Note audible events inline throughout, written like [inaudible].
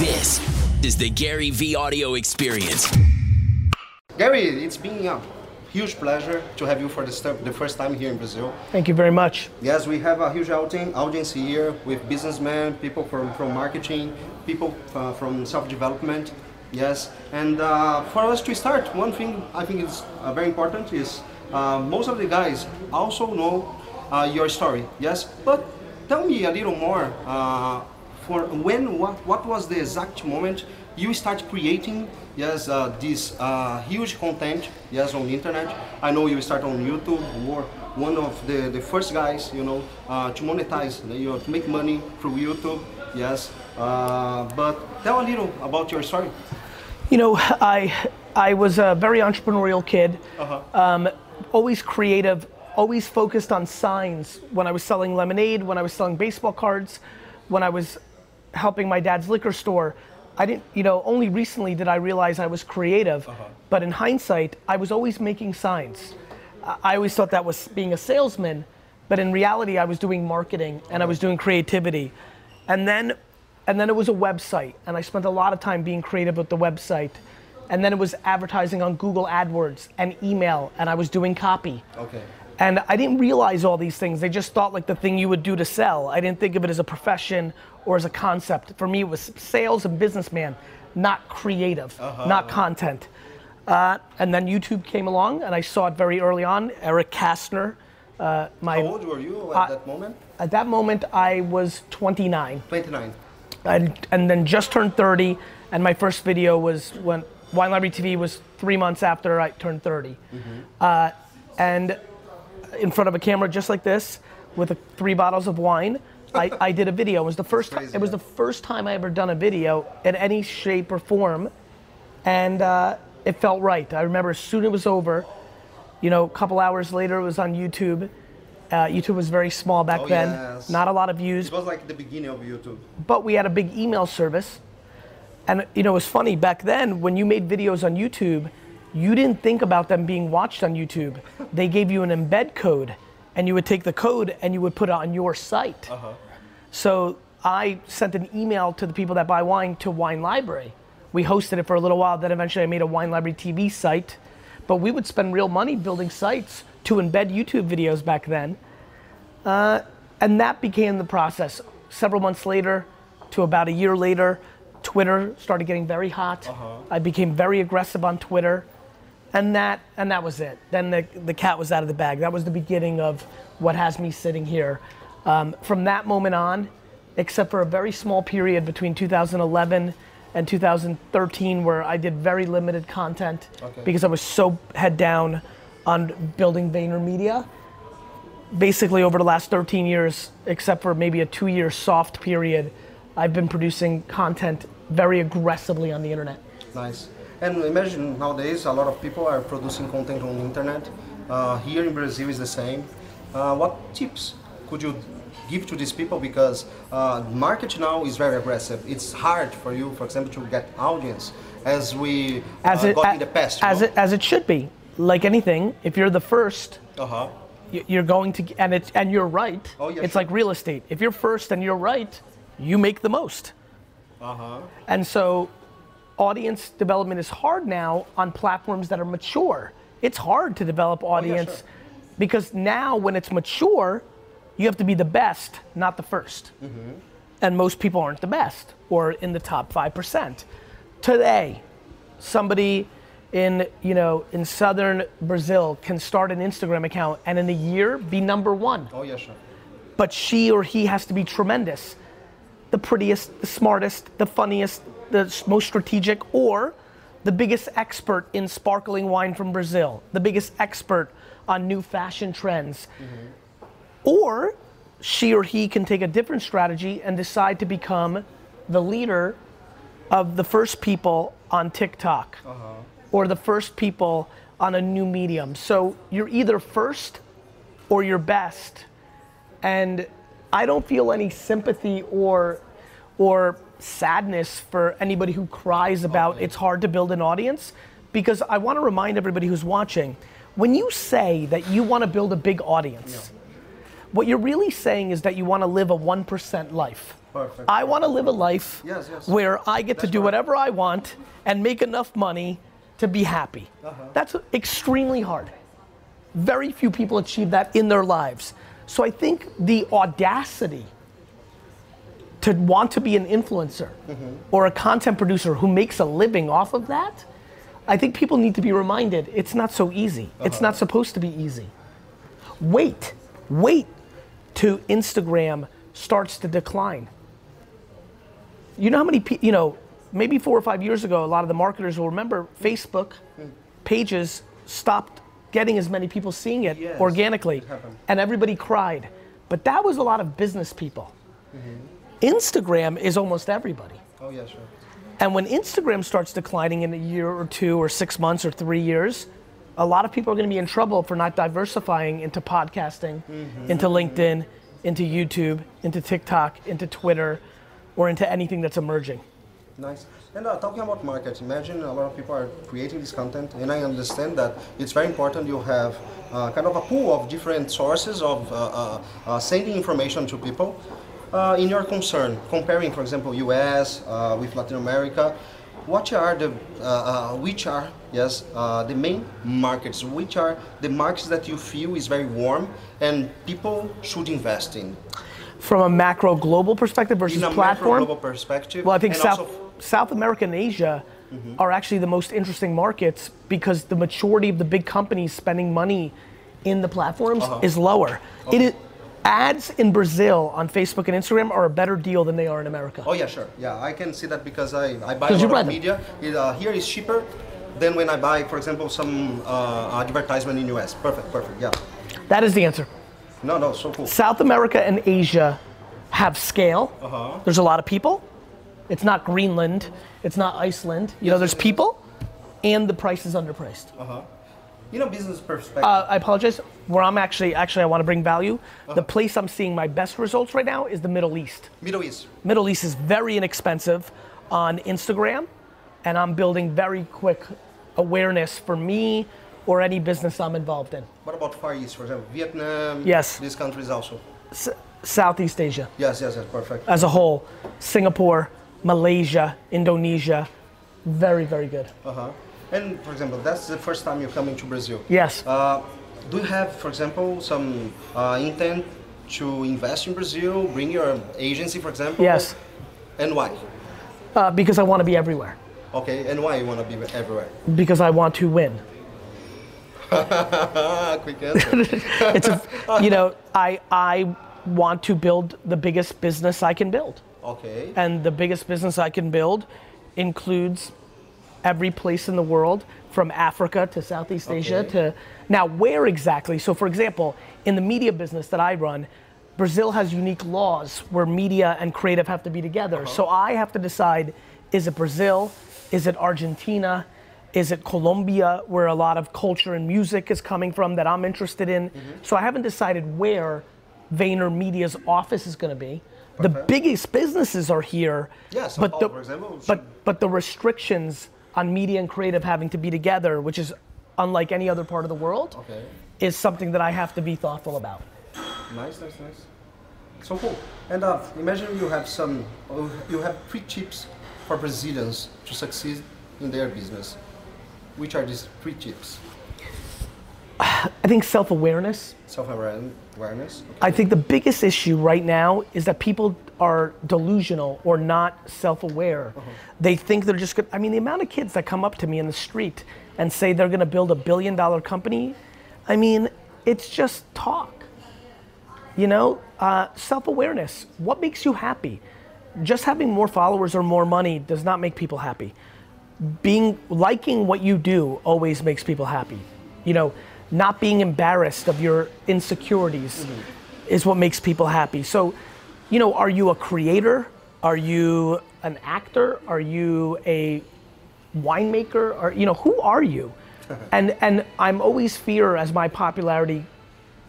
This is the Gary Vee audio experience. Gary, it's been a huge pleasure to have you for the, st- the first time here in Brazil. Thank you very much. Yes, we have a huge audience, audience here with businessmen, people from, from marketing, people uh, from self-development. Yes, and uh, for us to start, one thing I think is uh, very important is uh, most of the guys also know uh, your story. Yes, but tell me a little more. Uh, for when, what, what was the exact moment you start creating yes uh, this uh, huge content yes on the internet? I know you start on youtube or one of the, the first guys you know uh, to monetize you know, to make money through youtube yes uh, but tell a little about your story. You know, I I was a very entrepreneurial kid, um, always creative, always focused on signs. When I was selling lemonade, when I was selling baseball cards, when I was helping my dad's liquor store, I didn't. You know, only recently did I realize I was creative. Uh-huh. But in hindsight, I was always making signs. I I always thought that was being a salesman, but in reality, I was doing marketing and I was uh-huh. doing creativity. And then, and then it was a website, and I spent a lot of time being creative with the website. And then it was advertising on Google AdWords and email, and I was doing copy. okay And I didn't realize all these things. They just thought like the thing you would do to sell. I didn't think of it as a profession or as a concept. For me, it was sales and businessman, not creative, not content. Uh, and then YouTube came along, and I saw it very early on. Eric Kastner, uh, my how old were you at Uh, that moment at that moment I was 29 29 and, and then just turned 30 and my first video was when wine library tv was three months after i turned 30 uh, and in front of a camera just like this with a, three bottles of wine I, I did a video it was the first crazy, it was yeah. the first time i ever done a video in any shape or form and uh, it felt right i remember as soon as it was over you know a couple hours later it was on youtube uh, youtube was very small back Oh, then yes. not a lot of views it was like the beginning of youtube but we had a big email service. And you know, it was funny back then when you made videos on YouTube, you didn't think about them being watched on YouTube. They gave you an embed code, and you would take the code and you would put it on your site. So I sent an email to the people that buy wine to Wine Library. We hosted it for a little while. Then eventually I made a Wine Library TV site. But we would spend real money building sites to embed YouTube videos back then. Uh, and that became the process. Several months later, to about a year later, Twitter started getting very hot. I became very aggressive on Twitter, and that and that was it. Then the the cat was out of the bag. That was the beginning of what has me sitting here. Um, from that moment on, except for a very small period between 2011 and 2013, where I did very limited content Okay. because I was so head down on building VaynerMedia basically over the last 13 years, except for maybe a two year soft period, I've been producing content very aggressively on the internet. Nice. And imagine nowadays a lot of people are producing content on the internet. Uh, here in Brazil is the same. Uh, what tips could you give to these people? Because uh, market now is very aggressive. It's hard for you, for example, to get audience as we As uh, it, got a- in the past. as know? it as it should be. Like anything, if you're the first, Uh-huh. you're going to and it's and you're right. Oh, yeah, it's sure. like real estate. If you're first and you're right, you make the most. Uh-huh. And so audience development is hard now on platforms that are mature. It's hard to develop audience Oh, sure. because now when it's mature, you have to be the best, not the 1st Mm-hmm. And most people aren't the best or in the top 5%. Today, somebody in, you know, in southern Brazil can start an Instagram account and in a year be number 1 Oh yeah, sure. but she or he has to be tremendous. The prettiest, the smartest, the funniest, the most strategic, or the biggest expert in sparkling wine from Brazil, the biggest expert on new fashion trends. Mm-hmm. Or she or he can take a different strategy and decide to become the leader of the first people on TikTok uh-huh. or the first people on a new medium. So you're either first or you're best. And I don't feel any sympathy or or sadness for anybody who cries about it's hard to build an audience because I want to remind everybody who's watching when you say that you want to build a big audience what you're really saying is that you want to live a 1% life Perfect. I want to live a life Yes, yes. where I get to do right. whatever I want and make enough money to be happy. Uh-huh. That's extremely hard. Very few people achieve that in their lives. So I think the audacity to want to be an influencer Mm-hmm. or a content producer who makes a living off of that, I think people need to be reminded it's not so easy. It's Uh-huh. not supposed to be easy. Wait, wait to Instagram starts to decline. You know how many people, you know, maybe four or five years ago, a lot of the marketers will remember Facebook pages stopped getting as many people seeing it Yes, organically. it. And everybody cried. But that was a lot of business people. Instagram is almost everybody. Oh yeah, sure. And when Instagram starts declining in a year or two or six months or three years, a lot of people are going to be in trouble for not diversifying into podcasting, into LinkedIn, into YouTube, into TikTok, into Twitter, or into anything that's emerging. Nice. And uh, talking about markets, imagine a lot of people are creating this content, and I understand that it's very important you have uh, kind of a pool of different sources of uh, uh, uh, sending information to people. Uh, in your concern, comparing, for example, U.S. Uh, with Latin America, what are the uh, uh, which are yes uh, the main markets? Which are the markets that you feel is very warm and people should invest in? From a macro global perspective versus In a macro platform, global perspective. well, I think South, South America and Asia are actually the most interesting markets because the majority of the big companies spending money in the platforms Uh-huh. is lower. It is, ads in Brazil on Facebook and Instagram are a better deal than they are in America. Oh yeah, sure. Yeah, I can see that because I, I buy a lot of media. It, uh, here is cheaper than when I buy, for example, some uh, advertisement in US. Perfect, perfect. Yeah. That is the answer. No, no, so cool. South America and Asia have scale. Uh-huh. There's a lot of people. It's not Greenland. It's not Iceland. You know, there's people, and the price is underpriced. In know, business perspective, Uh, I apologize. Where I'm actually, actually, I want to bring value. The place I'm seeing my best results right now is the Middle East. Middle East. Middle East is very inexpensive on Instagram, and I'm building very quick awareness for me or any business I'm involved in. What about Far East, for example, Vietnam? Yes. These countries also. S- Southeast Asia Yes, yes, yes, perfect. as a whole, Singapore, Malaysia, Indonesia, very, very good. Uh-huh. And for example, that's the first time you're coming to Brazil. Yes. Uh, do you have, for example, some uh, intent to invest in Brazil, bring your agency, for example? Yes. And why? Uh, because I want to be everywhere. Okay, and why you want to be everywhere? Because I want to win. [laughs] Quick answer. [laughs] It's a, you know, I I want to build the biggest business I can build. okay. And the biggest business I can build includes every place in the world from Africa to Southeast Asia to now where exactly? So for example, in the media business that I run, Brazil has unique laws where media and creative have to be together. So I have to decide is it Brazil? Is it Argentina? Is it Colombia where a lot of culture and music is coming from that I'm interested in? So I haven't decided where VaynerMedia's office is going to be. The biggest businesses are here, Yeah, São but the, example, but but the restrictions on media and creative having to be together, which is unlike any other part of the world, Okay. is something that I have to be thoughtful about. Nice, nice, nice. So cool. And uh, imagine you have some, uh, you have three tips for Brazilians to succeed in their business. Which are these three tips? [sighs] I think self-awareness. Self-awareness. Okay. I think the biggest issue right now is that people are delusional or not self-aware. They think they're just good. I mean, the amount of kids that come up to me in the street and say they're going to build a billion-dollar company. I mean, it's just talk. You know, uh, self-awareness. What makes you happy? Just having more followers or more money does not make people happy. Being liking what you do always makes people happy. You know, not being embarrassed of your insecurities is what makes people happy. So, you know, are you a creator? Are you an actor? Are you a winemaker? Or you know, who are you? [laughs] and and I'm always fear as my popularity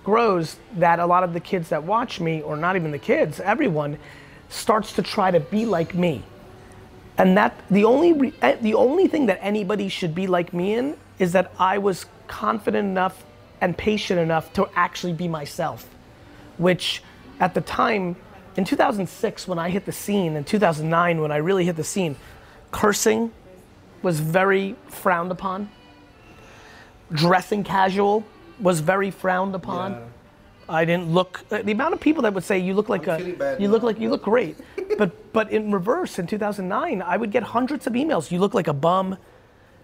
grows that a lot of the kids that watch me, or not even the kids, everyone, starts to try to be like me. And that the only re, eh, the only thing that anybody should be like me in is that I was confident enough and patient enough to actually be myself, which at the time in 2006 when I hit the scene, in 2009 when I really hit the scene, cursing was very frowned upon. Dressing casual was very frowned upon. Yeah. I didn't look. uh, The amount of people that would say you look like I'm a, you look like you look great, [laughs] but but in reverse, in 2009, I would get hundreds of emails. You look like a bum.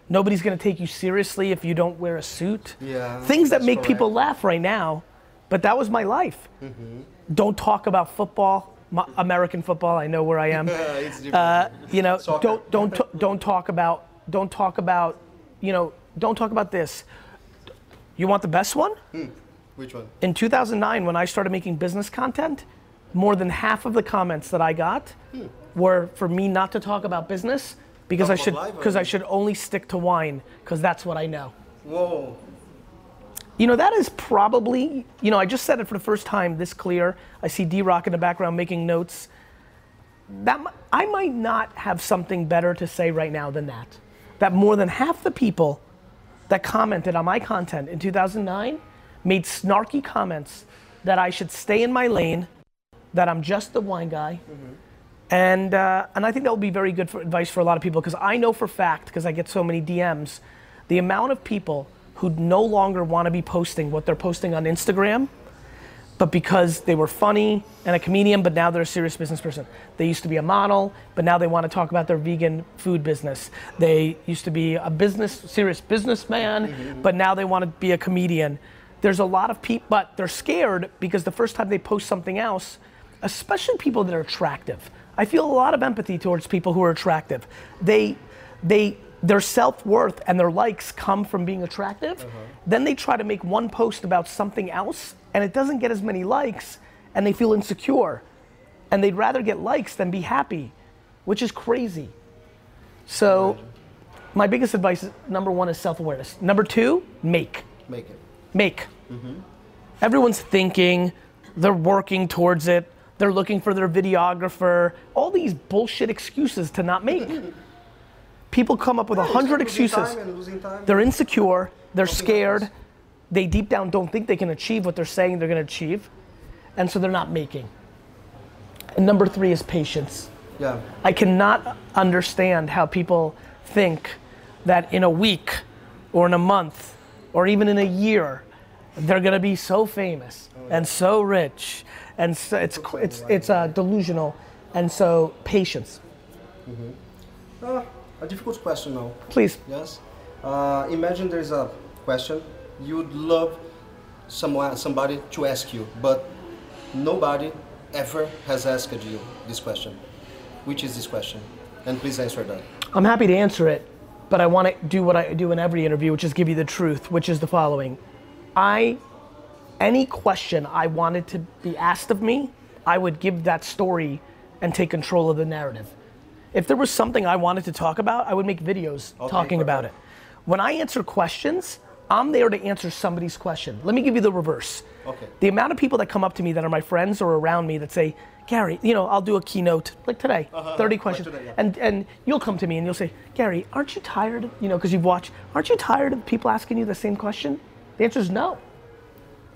Nobody's gonna take you seriously if you don't wear a suit. Yeah, Things that make people laugh right now, but that was my life. Mm-hmm. Don't talk about football, American football. I know where I am. [laughs] Uh, you know, Soccer. don't don't t- don't talk about don't talk about you know don't talk about this. You want the best one? Which one? In 2009, when I started making business content, more than half of the comments that I got were for me not to talk about business because Talk I should because I should only stick to wine because that's what I know. Whoa. You know, that is probably, you know, I just said it for the first time this clear. I see DRock in the background making notes. That I might not have something better to say right now than that. That more than half the people that commented on my content in 2009 made snarky comments that I should stay in my lane, that I'm just the wine guy. And, uh, and I think that will be very good for advice for a lot of people because I know for fact, because I get so many DMs, the amount of people who no longer want to be posting what they're posting on Instagram, but because they were funny and a comedian, but now they're a serious business person. They used to be a model, but now they want to talk about their vegan food business. They used to be a business, serious businessman, mm-hmm. but now they want to be a comedian. There's a lot of people, but they're scared because the first time they post something else, especially people that are attractive. I feel a lot of empathy towards people who are attractive. They, they, their self-worth and their likes come from being attractive. Uh-huh. Then they try to make one post about something else and it doesn't get as many likes and they feel insecure. And they'd rather get likes than be happy, which is crazy. So my biggest advice is number 1 is self-awareness. Number 2, make Make it. make. Mm-hmm. Everyone's thinking, they're working towards it, they're looking for their videographer, all these bullshit excuses to not make. [laughs] People come up with a hundred excuses. time and losing time. They're insecure, they're Nothing scared, happens. they deep down don't think they can achieve what they're saying they're gonna achieve, and so they're not making. And number three is patience. Yeah. I cannot understand how people think that in a week or in a month or even in a year they're going to be so famous and so rich and so it's it's it's uh, delusional and so patience Uh, a difficult question now. please Yes. Uh, imagine there's a question you'd love someone, somebody to ask you, but nobody ever has asked you this question. Which is this question? And please answer that. I'm happy to answer it, but I want to do what I do in every interview, which is give you the truth, which is the following. I, any question I wanted to be asked of me, I would give that story and take control of the narrative. If there was something I wanted to talk about, I would make videos Okay, talking about it. When I answer questions, I'm there to answer somebody's question. Let me give you the reverse. Okay. The amount of people that come up to me that are my friends or around me that say, Gary, you know, I'll do a keynote like today, uh-huh, uh-huh. 30 questions. Uh-huh. today, yeah. And and you'll come to me and you'll say, Gary, aren't you tired? You know, because you've watched, aren't you tired of people asking you the same question? The answer is no.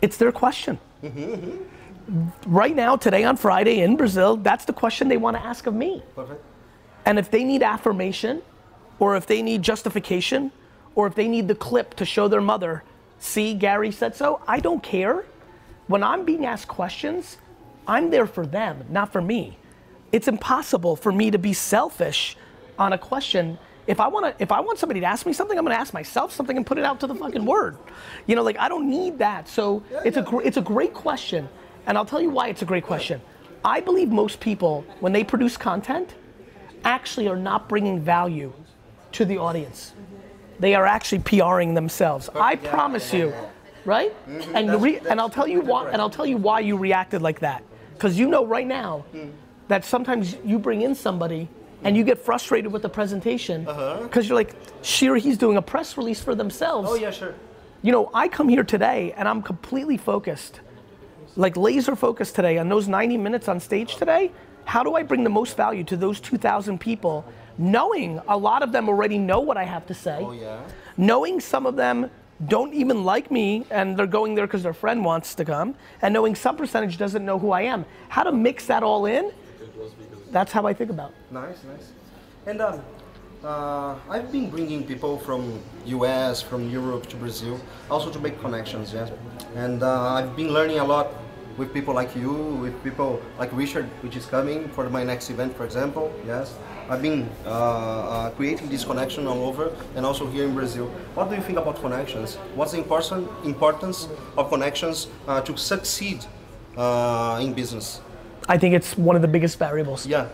It's their question. Mm-hmm, mm-hmm. Right now, today on Friday in Brazil, that's the question they want to ask of me. Perfect. And if they need affirmation, or if they need justification, or if they need the clip to show their mother, see, Gary said so, I don't care. When I'm being asked questions, I'm there for them, not for me. It's impossible for me to be selfish on a question. If I want to, if I want somebody to ask me something, I'm going to ask myself something and put it out to the fucking word. You know, like I don't need that. So it's a gr- it's a great question, and I'll tell you why it's a great question. I believe most people, when they produce content, actually are not bringing value to the audience. They are actually PRing themselves. I promise you, right? And the That's- re- and I'll tell you why. And I'll tell you why you reacted like that, because you know right now Hmm. that sometimes you bring in somebody and you get frustrated with the presentation because you're like, sure, he's doing a press release for themselves. Uh-huh. Oh yeah, sure. You know, I come here today and I'm completely focused, like laser focused today on those 90 minutes on stage today. How do I bring the most value to those 2,000 people, knowing a lot of them already know what I have to say, Oh yeah. knowing some of them don't even like me and they're going there because their friend wants to come, and knowing some percentage doesn't know who I am. How to mix that all in, that's how I think about it. Nice, nice. And um, uh, I've been bringing people from US, from Europe to Brazil, also to make connections, yes. And uh, I've been learning a lot with people like you, with people like Richard, which is coming for my next event, for example, yes. I've been uh, uh, creating this connection all over and also here in Brazil. What do you think about connections? What's the important, importance of connections uh, to succeed uh, in business? I think it's one of the biggest variables. Yeah,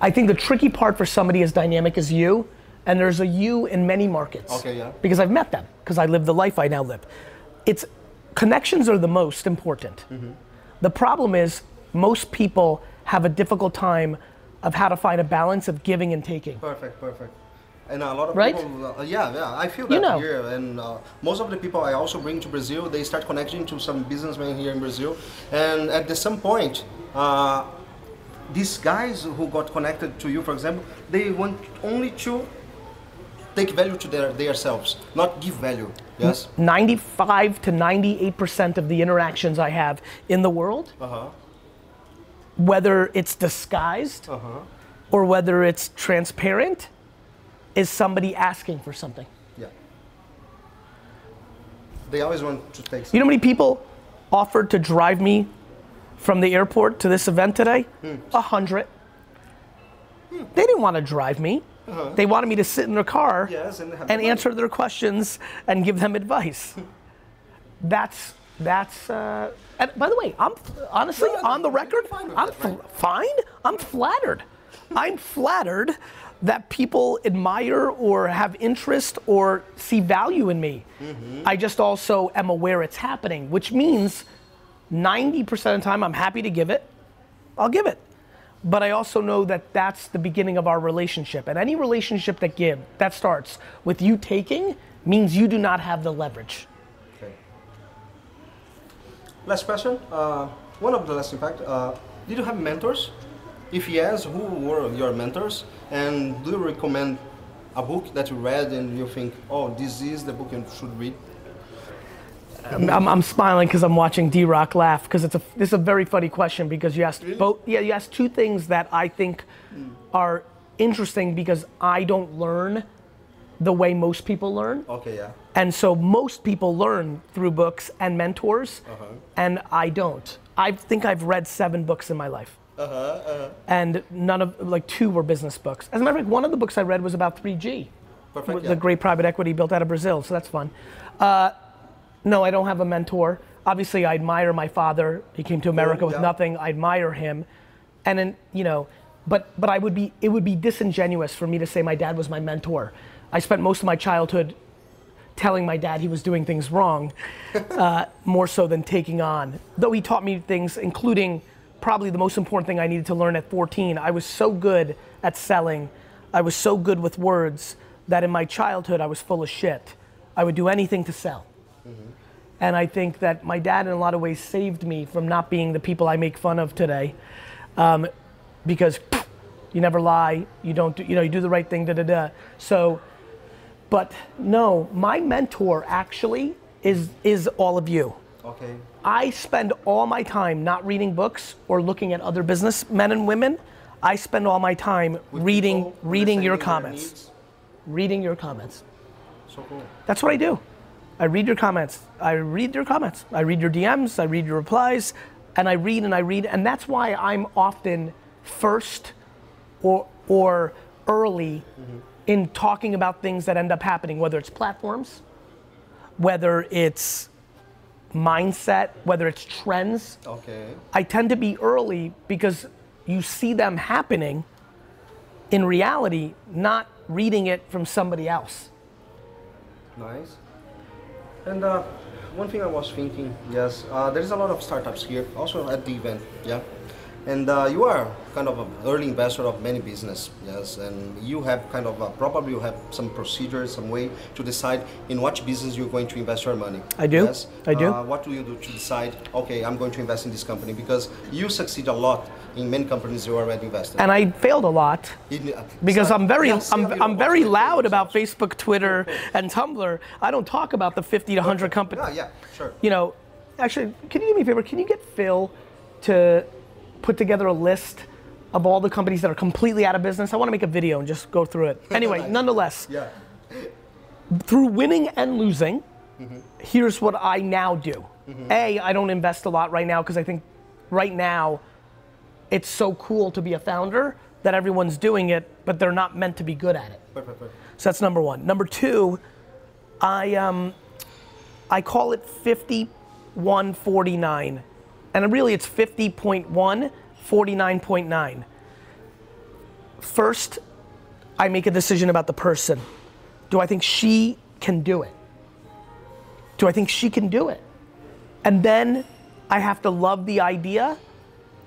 I think the tricky part for somebody as dynamic as you, and there's a you in many markets. Okay, yeah. Because I've met them, because I live the life I now live. It's connections are the most important. Mm-hmm. The problem is most people have a difficult time of how to find a balance of giving and taking. Perfect, perfect. And a lot of Right? people, uh, yeah, yeah, I feel that You know. here. And uh, most of the people I also bring to Brazil, they start connecting to some businessmen here in Brazil. And at the some point, uh, these guys who got connected to you, for example, they want only to take value to their themselves, not give value. Yes. 95 to 98% of the interactions I have in the world, Uh huh. whether it's disguised Uh huh. or whether it's transparent, is somebody asking for something. Yeah. They always want to take. You know how many people offered to drive me from the airport to this event today? A hundred. They didn't want to drive me. They wanted me to sit in their car Yes, and and answer their questions and give them advice. [laughs] that's that's. Uh, and by the way, I'm honestly No, no, on the record. fine I'm that, right? fine. I'm flattered. I'm flattered that people admire or have interest or see value in me. Mm-hmm. I just also am aware it's happening, which means 90% of the time I'm happy to give it. I'll give it. But I also know that that's the beginning of our relationship. And any relationship that give that starts with you taking means you do not have the leverage. Okay. Last question. Uh, one of the last, in fact. Uh, did you have mentors? If yes, who were your mentors? And do you recommend a book that you read and you think, oh, this is the book you should read? I'm, I'm, I'm smiling because I'm watching DRock laugh because it's a this is a very funny question because you asked both yeah you asked two things that I think are interesting because I don't learn the way most people learn. Okay, yeah. And so most people learn through books and mentors, and I don't. I think I've read seven books in my life. uh-huh And none of, like, two were business books. As a matter of fact, one of the books I read was about 3G, Perfect. yeah. the great private equity built out of Brazil, so that's fun. Uh, no, I don't have a mentor. Obviously, I admire my father. He came to America with yeah. nothing. I admire him. And then, you know, but, but I would be, it would be disingenuous for me to say my dad was my mentor. I spent most of my childhood telling my dad he was doing things wrong, [laughs] uh, more so than taking on. Though he taught me things, including probably the most important thing I needed to learn at 14. I was so good at selling, I was so good with words that in my childhood I was full of shit. I would do anything to sell. And I think that my dad, in a lot of ways, saved me from not being the people I make fun of today, um, because you never lie, you don't, do, you know, you do the right thing, da da da. So, but no, my mentor actually is is all of you. Okay. I spend all my time not reading books or looking at other business men and women. I spend all my time With reading reading your comments. Reading your comments. So cool. That's what I do. I read your comments. I read your comments. I read your DMs. I read your replies. And I read and I read. And that's why I'm often first or, or early mm-hmm. in talking about things that end up happening, whether it's platforms, whether it's mindset, whether it's trends. Okay. I tend to be early because you see them happening in reality, not reading it from somebody else. Nice. And uh, one thing I was thinking, yes, uh, there is a lot of startups here, also at the event, yeah. And uh, you are kind of an early investor of many business, yes, and you have kind of a, probably you have some procedure, some way to decide in which business you're going to invest your money. I do. Yes. I do. Uh, what do you do to decide? Okay, I'm going to invest in this company because you succeed a lot in many companies you already invested. And I failed a lot In- uh, because I'm very I'm, you I'm very loud about Facebook, Twitter, and Tumblr. I don't talk about the 50 to 100 companies. Yeah, yeah, sure. You know, actually, can you do me a favor? Can you get Phil to put together a list of all the companies that are completely out of business? I want to make a video and just go through it. Anyway, [laughs] nonetheless, Yeah. through winning and losing, Mm-hmm. here's what I now do. A, I don't invest a lot right now because I think right now it's so cool to be a founder that everyone's doing it, but they're not meant to be good at it. Perfect, perfect. So that's number one. Number two, I um, I call it 5149, and really it's 50.1, 49.9. First, I make a decision about the person. Do I think she can do it? Do I think she can do it? And then I have to love the idea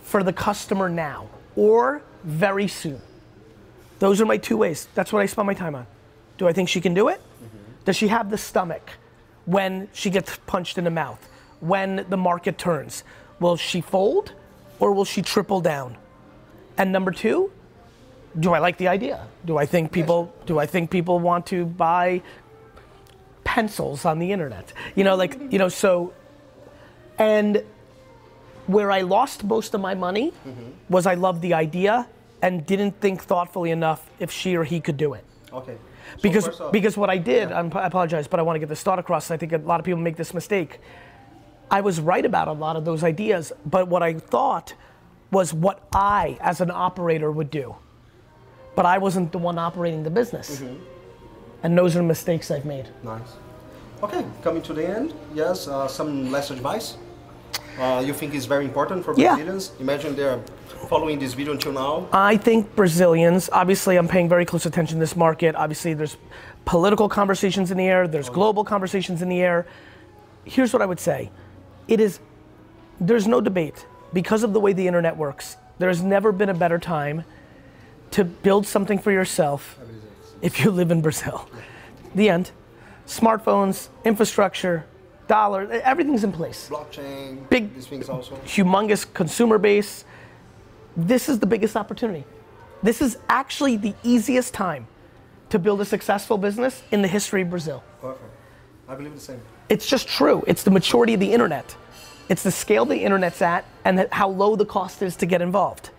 for the customer now or very soon. Those are my two ways. That's what I spend my time on. Do I think she can do it? Mm-hmm. Does she have the stomach when she gets punched in the mouth? When the market turns? Will she fold or will she triple down? And number two, do I like the idea? Do I think people do I think people want to buy pencils on the internet? You know, like, you know, so and where I lost most of my money mm-hmm. was I loved the idea and didn't think thoughtfully enough if she or he could do it. Okay. So Because because what I did, I'm, I apologize, but I want to get this thought across. I think a lot of people make this mistake. I was right about a lot of those ideas, but what I thought was what I, as an operator, would do. But I wasn't the one operating the business. Mm-hmm. And those are mistakes I've made. Nice. Okay, coming to the end. Yes, uh, some last advice. Uh, you think is very important for Yeah. Brazilians? Imagine they're following this video until now. I think Brazilians, obviously, I'm paying very close attention to this market. Obviously, there's political conversations in the air, there's global conversations in the air. Here's what I would say it is, there's no debate. Because of the way the internet works, there has never been a better time to build something for yourself if you live in Brazil. The end. Smartphones, infrastructure, dollar, everything's in place Blockchain, Big- these things also. humongous consumer base. This is the biggest opportunity. This is actually the easiest time to build a successful business in the history of Brazil. Perfect. I believe the same. It's just true. It's the maturity of the internet. It's the scale the internet's at and that how low the cost is to get involved.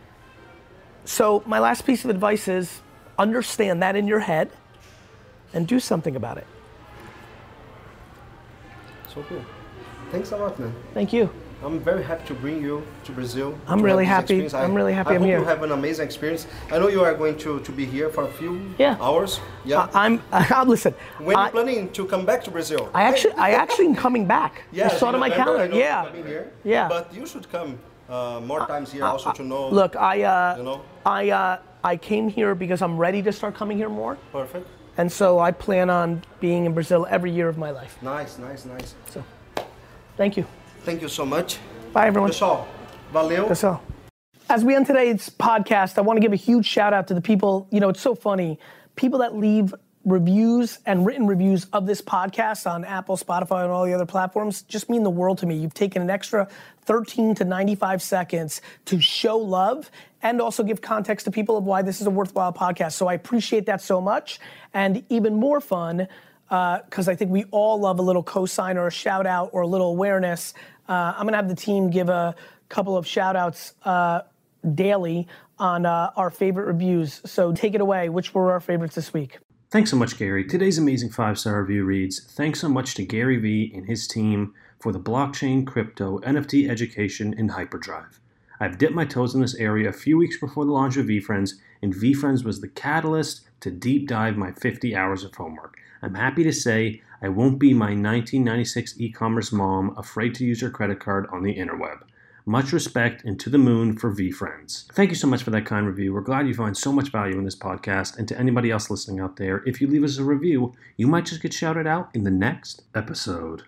So, my last piece of advice is understand that in your head and do something about it. So cool. Thanks a lot, man. Thank you. I'm very happy to bring you to Brazil. I'm to really happy- experience. I'm really happy I I'm hope here. you have an amazing experience. I know you are going to, to be here for a few Yeah. hours. Yeah. I, I'm, [laughs] I, listen. when I, you planning to come back to Brazil? I actually, I actually am coming back. Yes, I saw it on my I calendar. know Yeah. coming here. Yeah. But you should come uh, more times here also to know. Look, I, uh, You know? I, uh, I came here because I'm ready to start coming here more, Perfect. and so I plan on being in Brazil every year of my life. Nice, nice, nice. So, thank you. Thank you so much. Bye, everyone. Pessoal, valeu. That's all. As we end today's podcast, I want to give a huge shout out to the people. You know, it's so funny. People that leave reviews and written reviews of this podcast on Apple, Spotify, and all the other platforms just mean the world to me. You've taken an extra 13 to 95 seconds to show love and also give context to people of why this is a worthwhile podcast. So I appreciate that so much. And even more fun, because I think we all love a little cosign or a shout out or a little awareness. Uh, I'm gonna have the team give a couple of shout outs uh, daily on uh, our favorite reviews. So take it away. Which were our favorites this week? Thanks so much, Gary. Today's amazing five star review reads Thanks so much to Gary Vee and his team for the blockchain, crypto, NFT education in Hyperdrive. I've dipped my toes in this area a few weeks before the launch of VeeFriends, and VeeFriends was the catalyst to deep dive my 50 hours of homework. I'm happy to say I won't be my 1996 e commerce mom afraid to use her credit card on the interweb. Much respect and to the moon for VeeFriends. Thank you so much for that kind review. We're glad you find so much value in this podcast. And to anybody else listening out there, if you leave us a review, you might just get shouted out in the next episode.